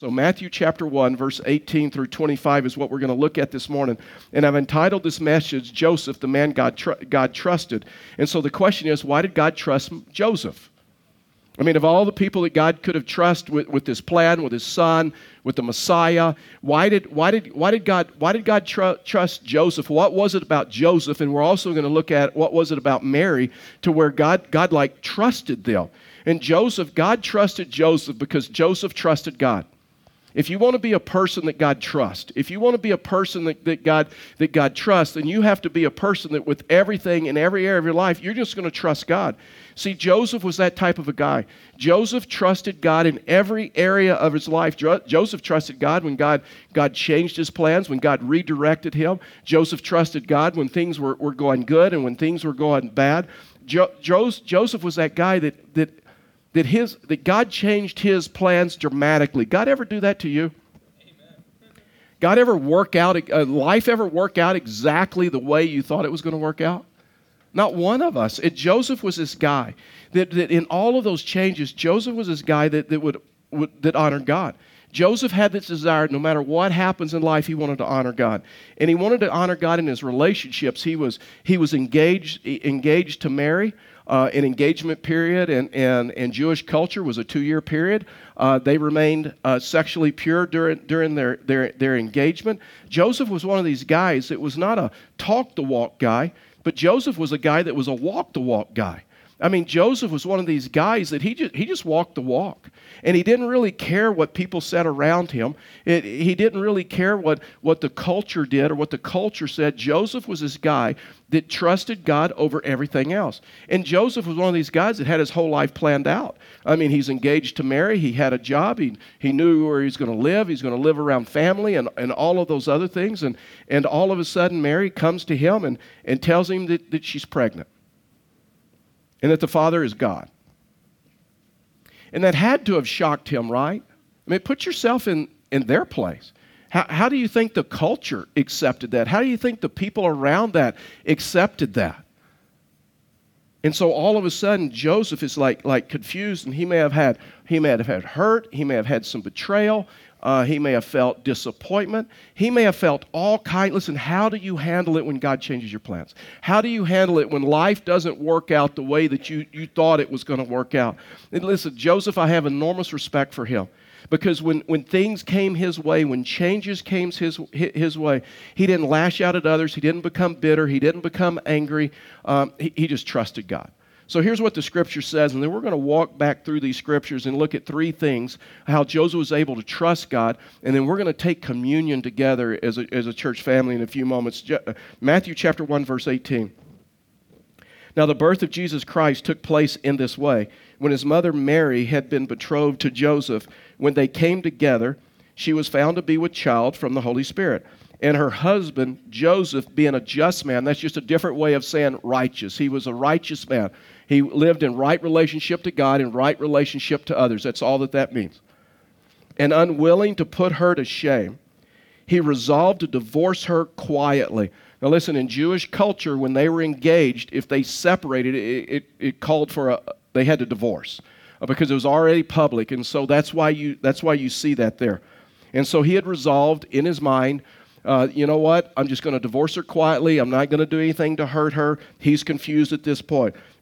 So, Matthew chapter 1, verse 18 through 25 is what we're going to look at this morning. And I've entitled this message, Joseph, the man God, tr- God trusted. And so the question is, why did God trust Joseph? I mean, of all the people that God could have trusted with, with this plan, with his son, with the Messiah, why did, why did, why did God, why did God tr- trust Joseph? What was it about Joseph? And we're also going to look at what was it about Mary to where God, God like trusted them. And Joseph, God trusted Joseph because Joseph trusted God. If you want to be a person that God trusts, if you want to be a person that, that, God, that God trusts, then you have to be a person that with everything in every area of your life, you're just going to trust God. See, Joseph was that type of a guy. Joseph trusted God in every area of his life. Jo- Joseph trusted God when God, God changed his plans, when God redirected him. Joseph trusted God when things were, were going good and when things were going bad. Jo- Joseph was that guy that, that that his that God changed his plans dramatically. God ever do that to you? God ever work out uh, life ever work out exactly the way you thought it was going to work out? Not one of us. It, Joseph was this guy that, that in all of those changes, Joseph was this guy that, that would, would that honored God. Joseph had this desire, no matter what happens in life, he wanted to honor God. And he wanted to honor God in his relationships. He was, he was engaged, engaged to Mary uh, an engagement period and, and, and Jewish culture was a two year period. Uh, they remained uh, sexually pure during, during their, their, their engagement. Joseph was one of these guys that was not a talk the walk guy, but Joseph was a guy that was a walk the walk guy. I mean, Joseph was one of these guys that he just, he just walked the walk. And he didn't really care what people said around him. It, he didn't really care what, what the culture did or what the culture said. Joseph was this guy that trusted God over everything else. And Joseph was one of these guys that had his whole life planned out. I mean, he's engaged to Mary, he had a job, he, he knew where he's going to live, he's going to live around family and, and all of those other things. And, and all of a sudden, Mary comes to him and, and tells him that, that she's pregnant and that the Father is God. And that had to have shocked him, right? I mean, put yourself in, in their place. How, how do you think the culture accepted that? How do you think the people around that accepted that? And so all of a sudden, Joseph is like, like confused, and he may have had he may have had hurt, he may have had some betrayal, uh, he may have felt disappointment. He may have felt all kind. Listen, how do you handle it when God changes your plans? How do you handle it when life doesn't work out the way that you, you thought it was going to work out? And listen, Joseph, I have enormous respect for him because when, when things came his way, when changes came his, his way, he didn't lash out at others. He didn't become bitter. He didn't become angry. Um, he, he just trusted God. So here's what the scripture says, and then we're going to walk back through these scriptures and look at three things how Joseph was able to trust God, and then we're going to take communion together as a, as a church family in a few moments. Uh, Matthew chapter 1, verse 18. Now, the birth of Jesus Christ took place in this way. When his mother Mary had been betrothed to Joseph, when they came together, she was found to be with child from the Holy Spirit and her husband Joseph being a just man. That's just a different way of saying righteous. He was a righteous man. He lived in right relationship to God and right relationship to others. That's all that that means. And unwilling to put her to shame, he resolved to divorce her quietly. Now, listen, in Jewish culture, when they were engaged, if they separated, it, it, it called for a, they had to divorce uh, because it was already public. And so that's why, you, that's why you see that there. And so he had resolved in his mind uh, you know what? I'm just going to divorce her quietly. I'm not going to do anything to hurt her. He's confused at this point.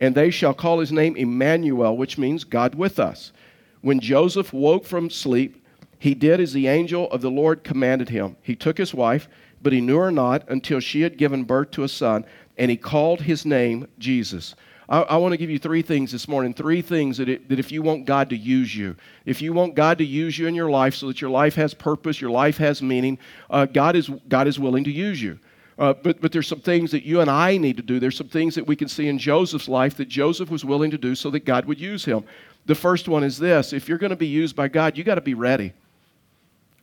and they shall call his name Emmanuel, which means God with us. When Joseph woke from sleep, he did as the angel of the Lord commanded him. He took his wife, but he knew her not until she had given birth to a son, and he called his name Jesus. I, I want to give you three things this morning. Three things that, it, that if you want God to use you, if you want God to use you in your life so that your life has purpose, your life has meaning, uh, God, is, God is willing to use you. Uh, but, but there's some things that you and I need to do. There's some things that we can see in Joseph's life that Joseph was willing to do so that God would use him. The first one is this if you're going to be used by God, you got to be ready.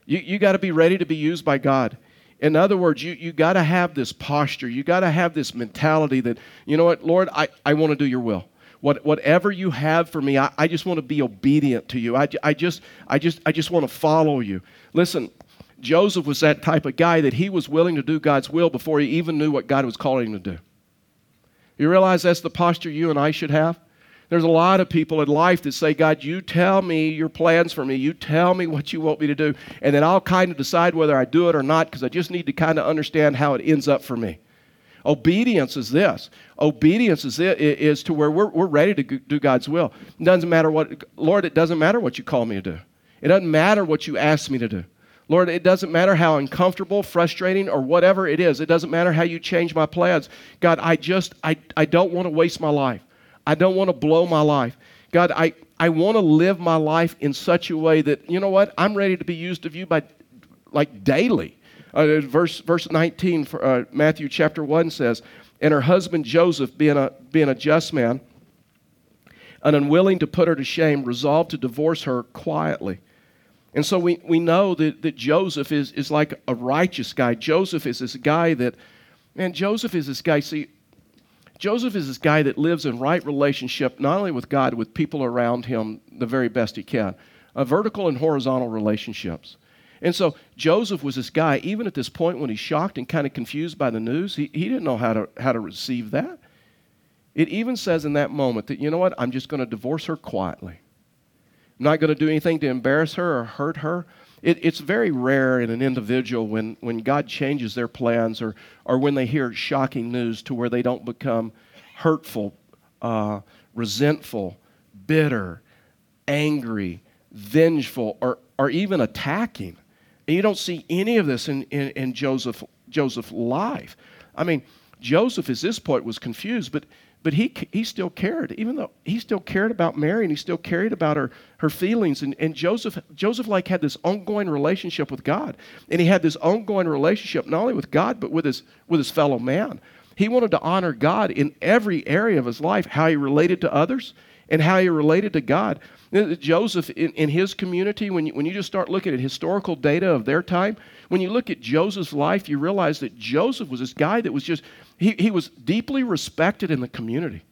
You, you got to be ready to be used by God. In other words, you, you got to have this posture. You got to have this mentality that, you know what, Lord, I, I want to do your will. What, whatever you have for me, I, I just want to be obedient to you. I, I, just, I, just, I just want to follow you. Listen, Joseph was that type of guy that he was willing to do God's will before he even knew what God was calling him to do. You realize that's the posture you and I should have? There's a lot of people in life that say, God, you tell me your plans for me. You tell me what you want me to do. And then I'll kind of decide whether I do it or not because I just need to kind of understand how it ends up for me. Obedience is this. Obedience is, it, is to where we're, we're ready to do God's will. It doesn't matter what, Lord, it doesn't matter what you call me to do. It doesn't matter what you ask me to do. Lord, it doesn't matter how uncomfortable, frustrating, or whatever it is. It doesn't matter how you change my plans. God, I just, I, I don't want to waste my life. I don't want to blow my life. God, I, I want to live my life in such a way that, you know what, I'm ready to be used of you by, like, daily. Uh, verse, verse 19, for, uh, Matthew chapter 1 says, And her husband Joseph, being a, being a just man, and unwilling to put her to shame, resolved to divorce her quietly. And so we, we know that, that Joseph is, is like a righteous guy. Joseph is this guy that, man, Joseph is this guy. See, Joseph is this guy that lives in right relationship, not only with God, with people around him the very best he can. Vertical and horizontal relationships. And so Joseph was this guy, even at this point when he's shocked and kind of confused by the news, he, he didn't know how to, how to receive that. It even says in that moment that, you know what, I'm just going to divorce her quietly. I'm not going to do anything to embarrass her or hurt her. It, it's very rare in an individual when, when God changes their plans or, or when they hear shocking news to where they don't become hurtful, uh, resentful, bitter, angry, vengeful, or, or even attacking. And you don't see any of this in, in, in Joseph, Joseph's life. I mean, Joseph at this point was confused, but but he, he still cared, even though he still cared about Mary and he still cared about her, her feelings. And, and Joseph, Joseph like had this ongoing relationship with God. And he had this ongoing relationship not only with God, but with his, with his fellow man. He wanted to honor God in every area of his life, how he related to others and how he related to God. Joseph, in, in his community, when you, when you just start looking at historical data of their time, when you look at Joseph's life, you realize that Joseph was this guy that was just, he, he was deeply respected in the community.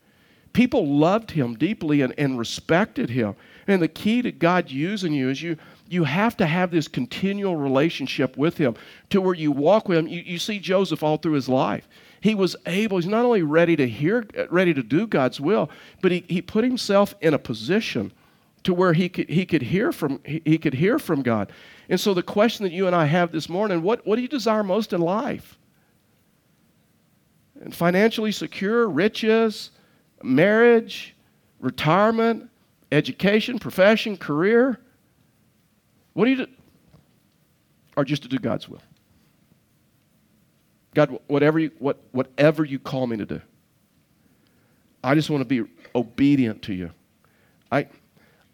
People loved him deeply and, and respected him. And the key to God using you is you, you have to have this continual relationship with him to where you walk with him. You, you see Joseph all through his life. He was able, he's not only ready to hear, ready to do God's will, but he, he put himself in a position to where he could, he could hear from he, could hear from God. And so the question that you and I have this morning, what, what do you desire most in life? And financially secure, riches, marriage, retirement, education, profession, career. What do you do? Or just to do God's will. God, whatever you, what, whatever you call me to do. I just want to be obedient to you. I,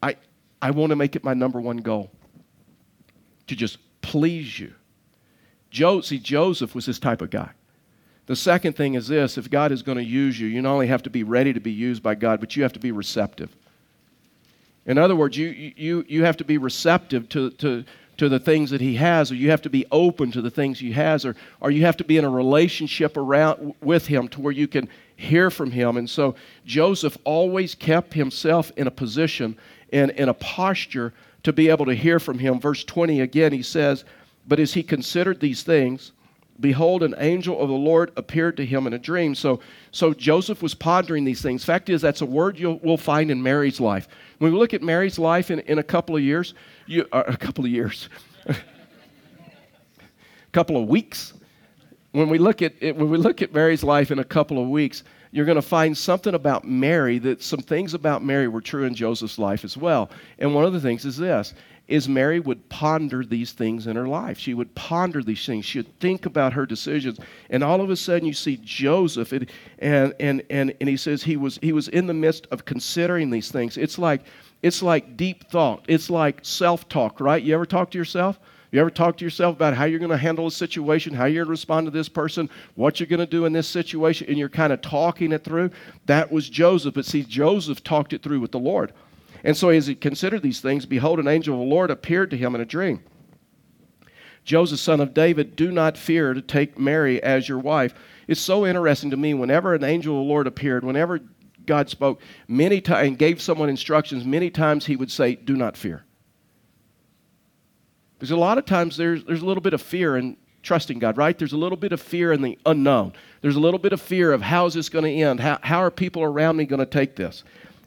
I, I want to make it my number one goal to just please you. See, Joseph was this type of guy. The second thing is this if God is going to use you, you not only have to be ready to be used by God, but you have to be receptive. In other words, you, you, you have to be receptive to, to, to the things that He has, or you have to be open to the things He has, or, or you have to be in a relationship around with Him to where you can hear from Him. And so Joseph always kept himself in a position, and in a posture to be able to hear from him. Verse 20 again, he says, But as he considered these things, behold, an angel of the Lord appeared to him in a dream. So, so Joseph was pondering these things. Fact is, that's a word you'll we'll find in Mary's life. When we look at Mary's life in, in a couple of years, you, uh, a couple of years, a couple of weeks, when we look at it, when we look at Mary's life in a couple of weeks, you're going to find something about Mary that some things about Mary were true in Joseph's life as well. And one of the things is this is Mary would ponder these things in her life. She would ponder these things. She would think about her decisions. And all of a sudden you see Joseph and and and and, he says he was he was in the midst of considering these things. It's like it's like deep thought. It's like self-talk, right? You ever talk to yourself? You ever talk to yourself about how you're going to handle a situation, how you're going to respond to this person, what you're going to do in this situation, and you're kind of talking it through? That was Joseph. But see, Joseph talked it through with the Lord. And so as he considered these things, behold, an angel of the Lord appeared to him in a dream. Joseph, son of David, do not fear to take Mary as your wife. It's so interesting to me whenever an angel of the Lord appeared, whenever God spoke many times and gave someone instructions, many times he would say, Do not fear. Because a lot of times there's, there's a little bit of fear in trusting God, right? There's a little bit of fear in the unknown. There's a little bit of fear of how is this going to end? How, how are people around me going to take this?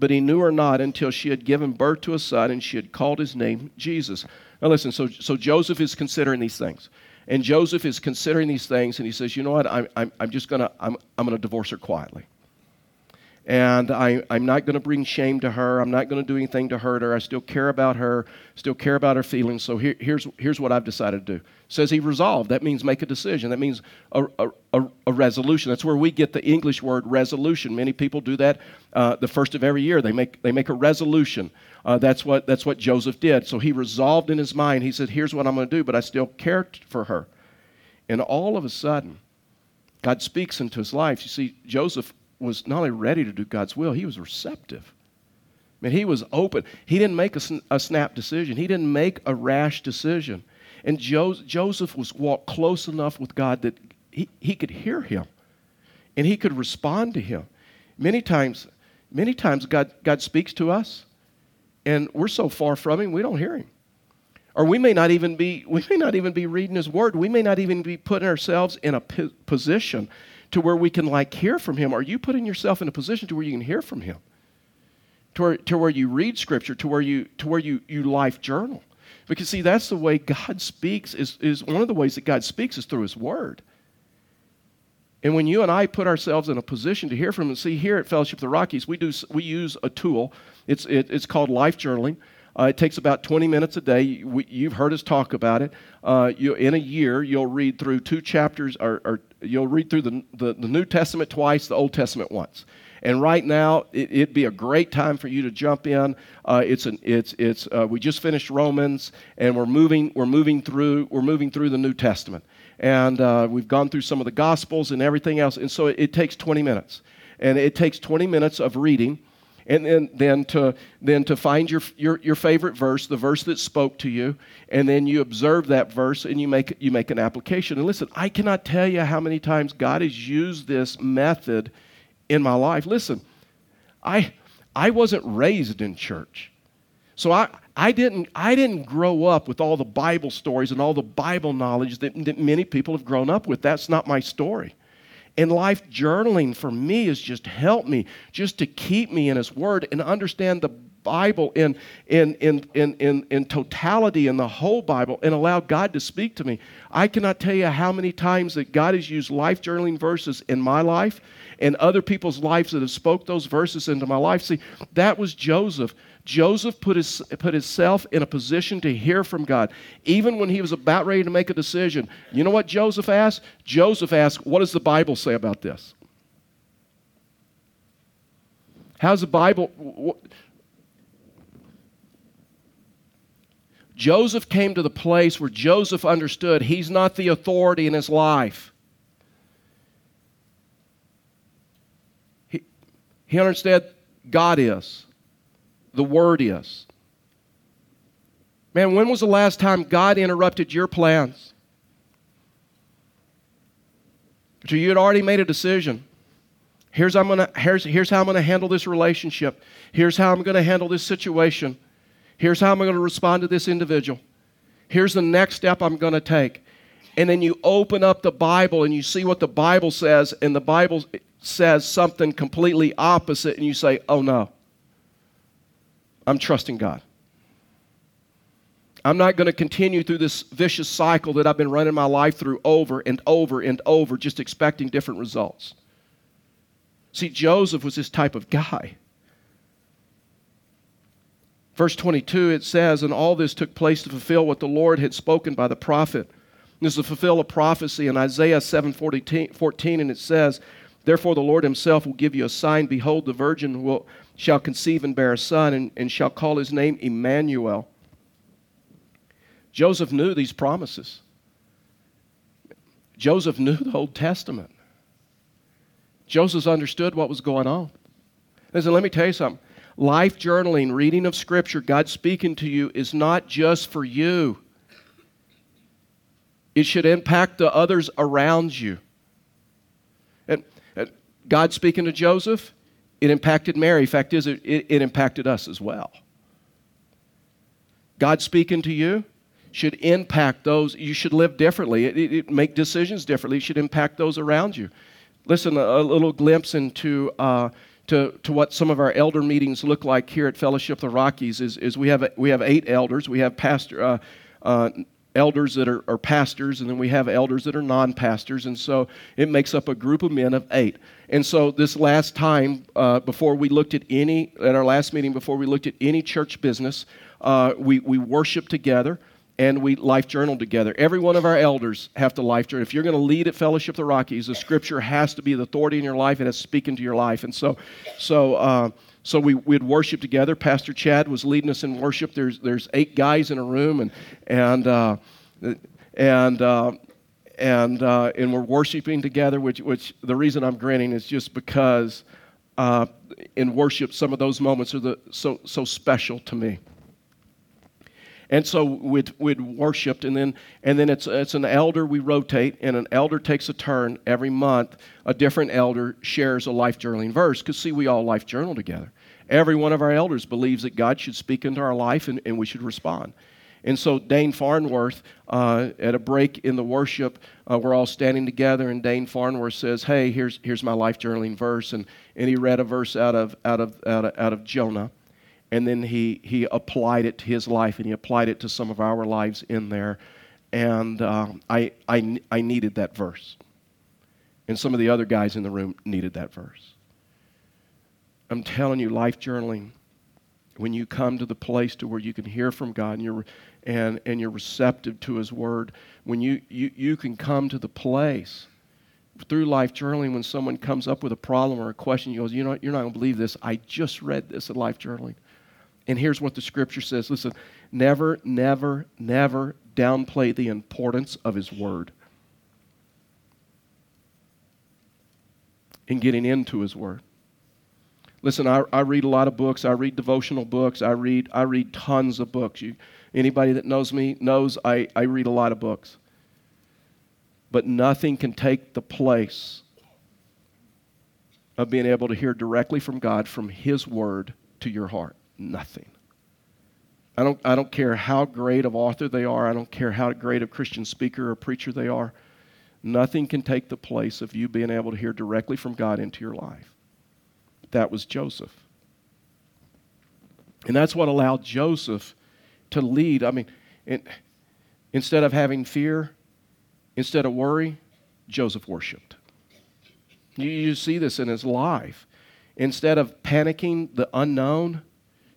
but he knew her not until she had given birth to a son, and she had called his name Jesus. Now, listen, so, so Joseph is considering these things. And Joseph is considering these things, and he says, You know what? I'm, I'm, I'm just going to I'm, I'm going to divorce her quietly and I, am not going to bring shame to her. I'm not going to do anything to hurt her. I still care about her, still care about her feelings. So here, here's, here's what I've decided to do. Says he resolved. That means make a decision. That means a, a, a resolution. That's where we get the English word resolution. Many people do that uh, the first of every year. They make, they make a resolution. Uh, that's, what, that's what Joseph did. So he resolved in his mind. He said, Here's what I'm going to do, but I still care for her. And all of a sudden, God speaks into his life. You see, Joseph was not only ready to do God's will, he was receptive. I mean, he was open. He didn't make a, a snap decision, he didn't make a rash decision. And jo- Joseph was walked close enough with God that he, he could hear him and he could respond to him. Many times, many times God, God speaks to us and we're so far from him we don't hear him. Or we may not even be we may not even be reading his word. We may not even be putting ourselves in a position to where we can like hear from him? Are you putting yourself in a position to where you can hear from him? To where, to where you read scripture, to where you to where you, you life journal. Because see, that's the way God speaks, is, is one of the ways that God speaks is through his word. And when you and I put ourselves in a position to hear from him, see here at Fellowship of the Rockies, we do we use a tool. It's it, it's called life journaling. Uh, it takes about 20 minutes a day. We, you've heard us talk about it. Uh, you, in a year, you'll read through two chapters, or, or you'll read through the, the, the, New Testament twice, the Old Testament once. And right now, it, would be a great time for you to jump in. Uh, it's an, it's, it's, uh, we just finished Romans, and we're moving, we're moving through, we're moving through the New Testament. And uh, we've gone through some of the Gospels and everything else. And so it, it takes 20 minutes. And it takes 20 minutes of reading and then, then, to, then to find your, your, your favorite verse, the verse that spoke to you, and then you observe that verse and you make, you make an application. And listen, I cannot tell you how many times God has used this method in my life. Listen, I, I wasn't raised in church. So I, I, didn't, I didn't grow up with all the Bible stories and all the Bible knowledge that, that many people have grown up with. That's not my story. And life journaling for me has just helped me just to keep me in His Word and understand the Bible in, in, in, in, in, in totality in the whole Bible and allow God to speak to me. I cannot tell you how many times that God has used life journaling verses in my life and other people's lives that have spoke those verses into my life. See, that was Joseph. Joseph put, his, put himself in a position to hear from God. Even when he was about ready to make a decision, you know what Joseph asked? Joseph asked, What does the Bible say about this? How's the Bible? Joseph came to the place where Joseph understood he's not the authority in his life. He, he understood God is the Word is. Man, when was the last time God interrupted your plans? So you had already made a decision. Here's I'm gonna here's, here's how I'm gonna handle this relationship. Here's how I'm gonna handle this situation. Here's how I'm gonna respond to this individual. Here's the next step I'm gonna take. And then you open up the Bible and you see what the Bible says, and the Bible says something completely opposite, and you say, oh no. I'm trusting God. I'm not going to continue through this vicious cycle that I've been running my life through over and over and over, just expecting different results. See, Joseph was this type of guy. Verse 22, it says, And all this took place to fulfill what the Lord had spoken by the prophet. This is to fulfill a prophecy in Isaiah 7 14, and it says, Therefore the Lord himself will give you a sign. Behold, the virgin will, shall conceive and bear a son, and, and shall call his name Emmanuel. Joseph knew these promises. Joseph knew the Old Testament. Joseph understood what was going on. Listen, let me tell you something. Life journaling, reading of Scripture, God speaking to you is not just for you. It should impact the others around you. And, and God speaking to Joseph, it impacted Mary. Fact is, it, it impacted us as well. God speaking to you should impact those. You should live differently. It, it, it make decisions differently. It should impact those around you. Listen, a, a little glimpse into uh, to, to what some of our elder meetings look like here at Fellowship of the Rockies is, is we have we have eight elders. We have pastor. Uh, uh, elders that are, are, pastors, and then we have elders that are non pastors. And so it makes up a group of men of eight. And so this last time, uh, before we looked at any, at our last meeting, before we looked at any church business, uh, we, we worshiped together and we life journal together. Every one of our elders have to life journal. If you're going to lead at Fellowship of the Rockies, the scripture has to be the authority in your life and has speaking to your life. And so, so, uh, so we, we'd worship together. Pastor Chad was leading us in worship. There's, there's eight guys in a room, and, and, uh, and, uh, and, uh, and we're worshiping together, which, which the reason I'm grinning is just because uh, in worship, some of those moments are the, so, so special to me. And so we'd, we'd worshiped, and then, and then it's, it's an elder we rotate, and an elder takes a turn every month. A different elder shares a life journaling verse, because see, we all life journal together. Every one of our elders believes that God should speak into our life, and, and we should respond. And so Dane Farnworth, uh, at a break in the worship, uh, we're all standing together, and Dane Farnworth says, "Hey, here's here's my life journaling verse," and and he read a verse out of out of out of, out of Jonah, and then he, he applied it to his life and he applied it to some of our lives in there. And uh, I, I, I needed that verse. And some of the other guys in the room needed that verse. I'm telling you, life journaling, when you come to the place to where you can hear from God and you're, and, and you're receptive to His Word, when you, you, you can come to the place through life journaling when someone comes up with a problem or a question, you go, you know, you're not going to believe this. I just read this in life journaling. And here's what the scripture says listen, never, never, never downplay the importance of his word. In getting into his word. Listen, I, I read a lot of books. I read devotional books. I read, I read tons of books. You, anybody that knows me knows I, I read a lot of books. But nothing can take the place of being able to hear directly from God, from His Word to your heart nothing. I don't, I don't care how great of author they are. I don't care how great of Christian speaker or preacher they are. Nothing can take the place of you being able to hear directly from God into your life. That was Joseph. And that's what allowed Joseph to lead. I mean, it, instead of having fear, instead of worry, Joseph worshiped. You, you see this in his life. Instead of panicking the unknown,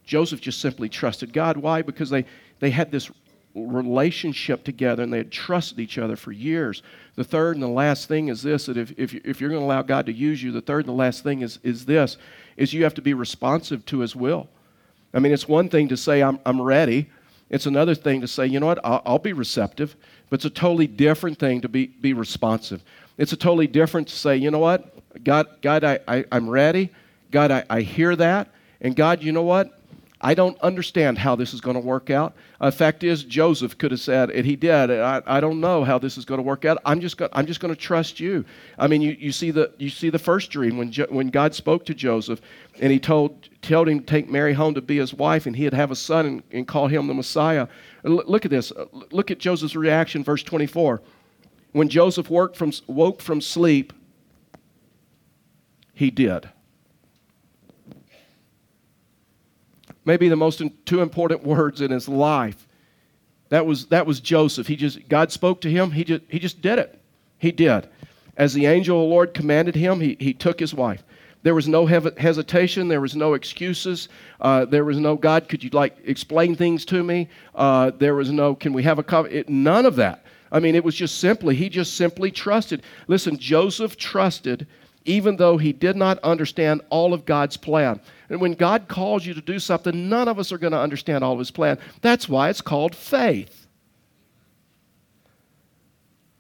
Joseph just simply trusted God. Why? Because they, they had this relationship together and they had trusted each other for years. The third and the last thing is this that if, if, if you're going to allow God to use you, the third and the last thing is, is this is you have to be responsive to his will. I mean, it's one thing to say, I'm, I'm ready. It's another thing to say, you know what, I'll, I'll be receptive. But it's a totally different thing to be, be responsive. It's a totally different to say, you know what, God, God I, I, I'm ready. God, I, I hear that. And God, you know what? I don't understand how this is going to work out. The uh, fact is, Joseph could have said, and he did, I, I don't know how this is going to work out. I'm just, go, I'm just going to trust you. I mean, you, you, see the, you see the first dream when, jo, when God spoke to Joseph and he told, told him to take Mary home to be his wife and he'd have a son and, and call him the Messiah. Look at this. Uh, look at Joseph's reaction, verse 24. When Joseph from, woke from sleep, he did. Maybe the most two important words in his life. That was, that was Joseph. He just, God spoke to him. He just, he just did it. He did. As the angel of the Lord commanded him, he, he took his wife. There was no hesitation. There was no excuses. Uh, there was no, God, could you like explain things to me? Uh, there was no, can we have a cover? It, none of that. I mean, it was just simply, he just simply trusted. Listen, Joseph trusted even though he did not understand all of God's plan. And when God calls you to do something, none of us are going to understand all of his plan. That's why it's called faith.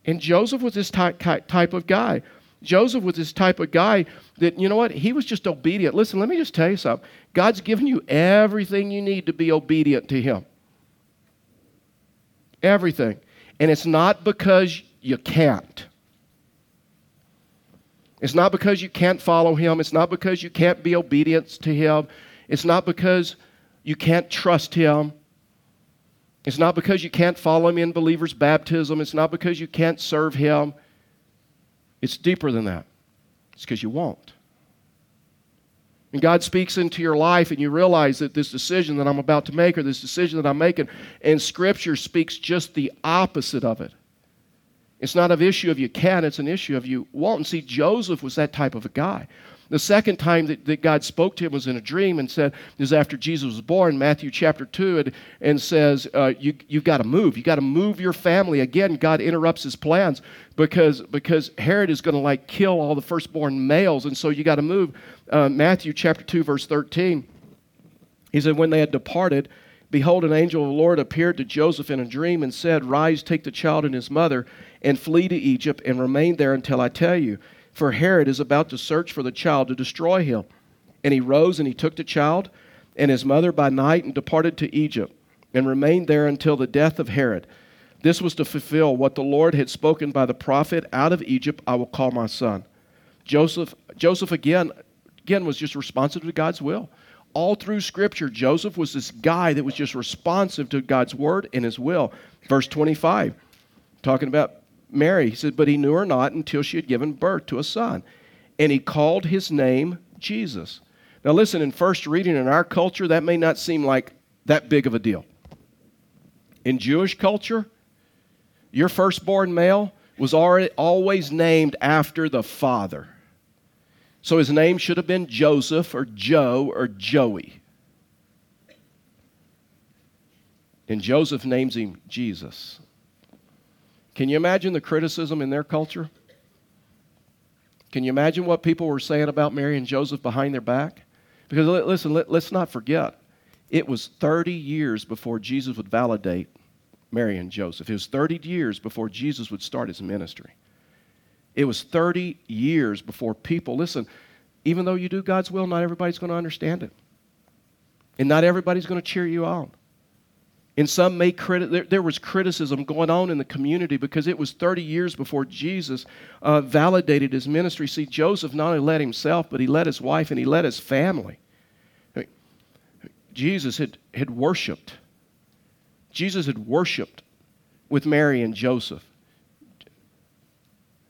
And Joseph was this type, type of guy. Joseph was this type of guy that, you know what, he was just obedient. Listen, let me just tell you something. God's given you everything you need to be obedient to him. Everything. And it's not because you can't. It's not because you can't follow him. It's not because you can't be obedient to him. It's not because you can't trust him. It's not because you can't follow him in believer's baptism. It's not because you can't serve him. It's deeper than that. It's because you won't. And God speaks into your life, and you realize that this decision that I'm about to make, or this decision that I'm making, and Scripture speaks just the opposite of it. It's not an issue of you can, it's an issue of you won't. And see, Joseph was that type of a guy. The second time that, that God spoke to him was in a dream and said, is after Jesus was born, Matthew chapter 2, and, and says, uh, you, You've got to move. You've got to move your family. Again, God interrupts his plans because, because Herod is going to like kill all the firstborn males, and so you got to move. Uh, Matthew chapter 2, verse 13, he said, When they had departed, Behold, an angel of the Lord appeared to Joseph in a dream and said, Rise, take the child and his mother, and flee to Egypt, and remain there until I tell you. For Herod is about to search for the child to destroy him. And he rose and he took the child and his mother by night and departed to Egypt, and remained there until the death of Herod. This was to fulfill what the Lord had spoken by the prophet Out of Egypt I will call my son. Joseph, Joseph again, again was just responsive to God's will all through Scripture, Joseph was this guy that was just responsive to God's word and his will. Verse 25, talking about Mary, he said, But he knew her not until she had given birth to a son. And he called his name Jesus. Now, listen, in first reading in our culture, that may not seem like that big of a deal. In Jewish culture, your firstborn male was already, always named after the father. So his name should have been Joseph or Joe or Joey. And Joseph names him Jesus. Can you imagine the criticism in their culture? Can you imagine what people were saying about Mary and Joseph behind their back? Because listen, let, us not forget, it was 30 years before Jesus would validate Mary and Joseph. It was 30 years before Jesus would start his ministry. It was 30 years before people, listen, even though you do God's will, not everybody's going to understand it. And not everybody's going to cheer you on. And some may criti- there, there, was criticism going on in the community because it was 30 years before Jesus uh, validated his ministry. See, Joseph not only led himself, but he led his wife and he led his family. I mean, Jesus had, had worshiped. Jesus had worshiped with Mary and Joseph.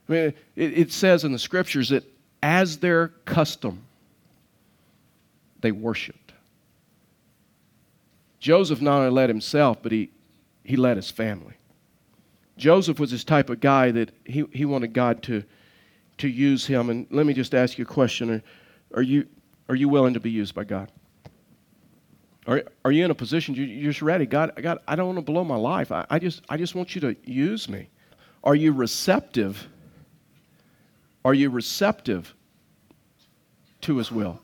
I mean, it, it says in the scriptures that as their custom, they worshiped. Joseph not only led himself, but he, he led his family. Joseph was this type of guy that he, he wanted God to, to use him. And let me just ask you a question. Are, are, you, are you willing to be used by God? Are, are you in a position you, you're just ready? God, God, I don't want to blow my life. I, I, just, I just want you to use me. Are you receptive are you receptive to His will?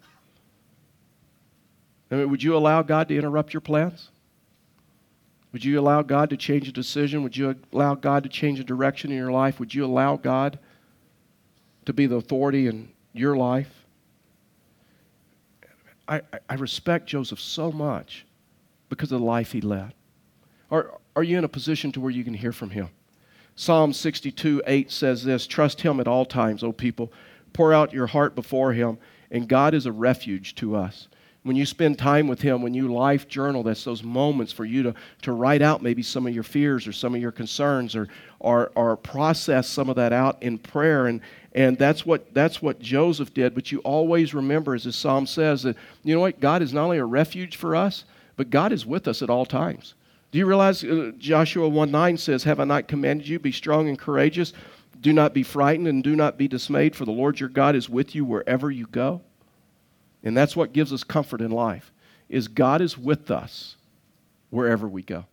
I mean, would you allow God to interrupt your plans? Would you allow God to change a decision? Would you allow God to change a direction in your life? Would you allow God to be the authority in your life? I, I respect Joseph so much because of the life he led. Are, are you in a position to where you can hear from him? Psalm 62 8 says this Trust him at all times, O people. Pour out your heart before him, and God is a refuge to us. When you spend time with him, when you life journal, that's those moments for you to, to write out maybe some of your fears or some of your concerns or, or, or process some of that out in prayer. And, and that's what, that's what Joseph did. But you always remember, as the psalm says, that you know what? God is not only a refuge for us, but God is with us at all times. Do you realize uh, Joshua 1 9 says, Have I not commanded you, be strong and courageous? Do not be frightened and do not be dismayed, for the Lord your God is with you wherever you go. And that's what gives us comfort in life, is God is with us wherever we go.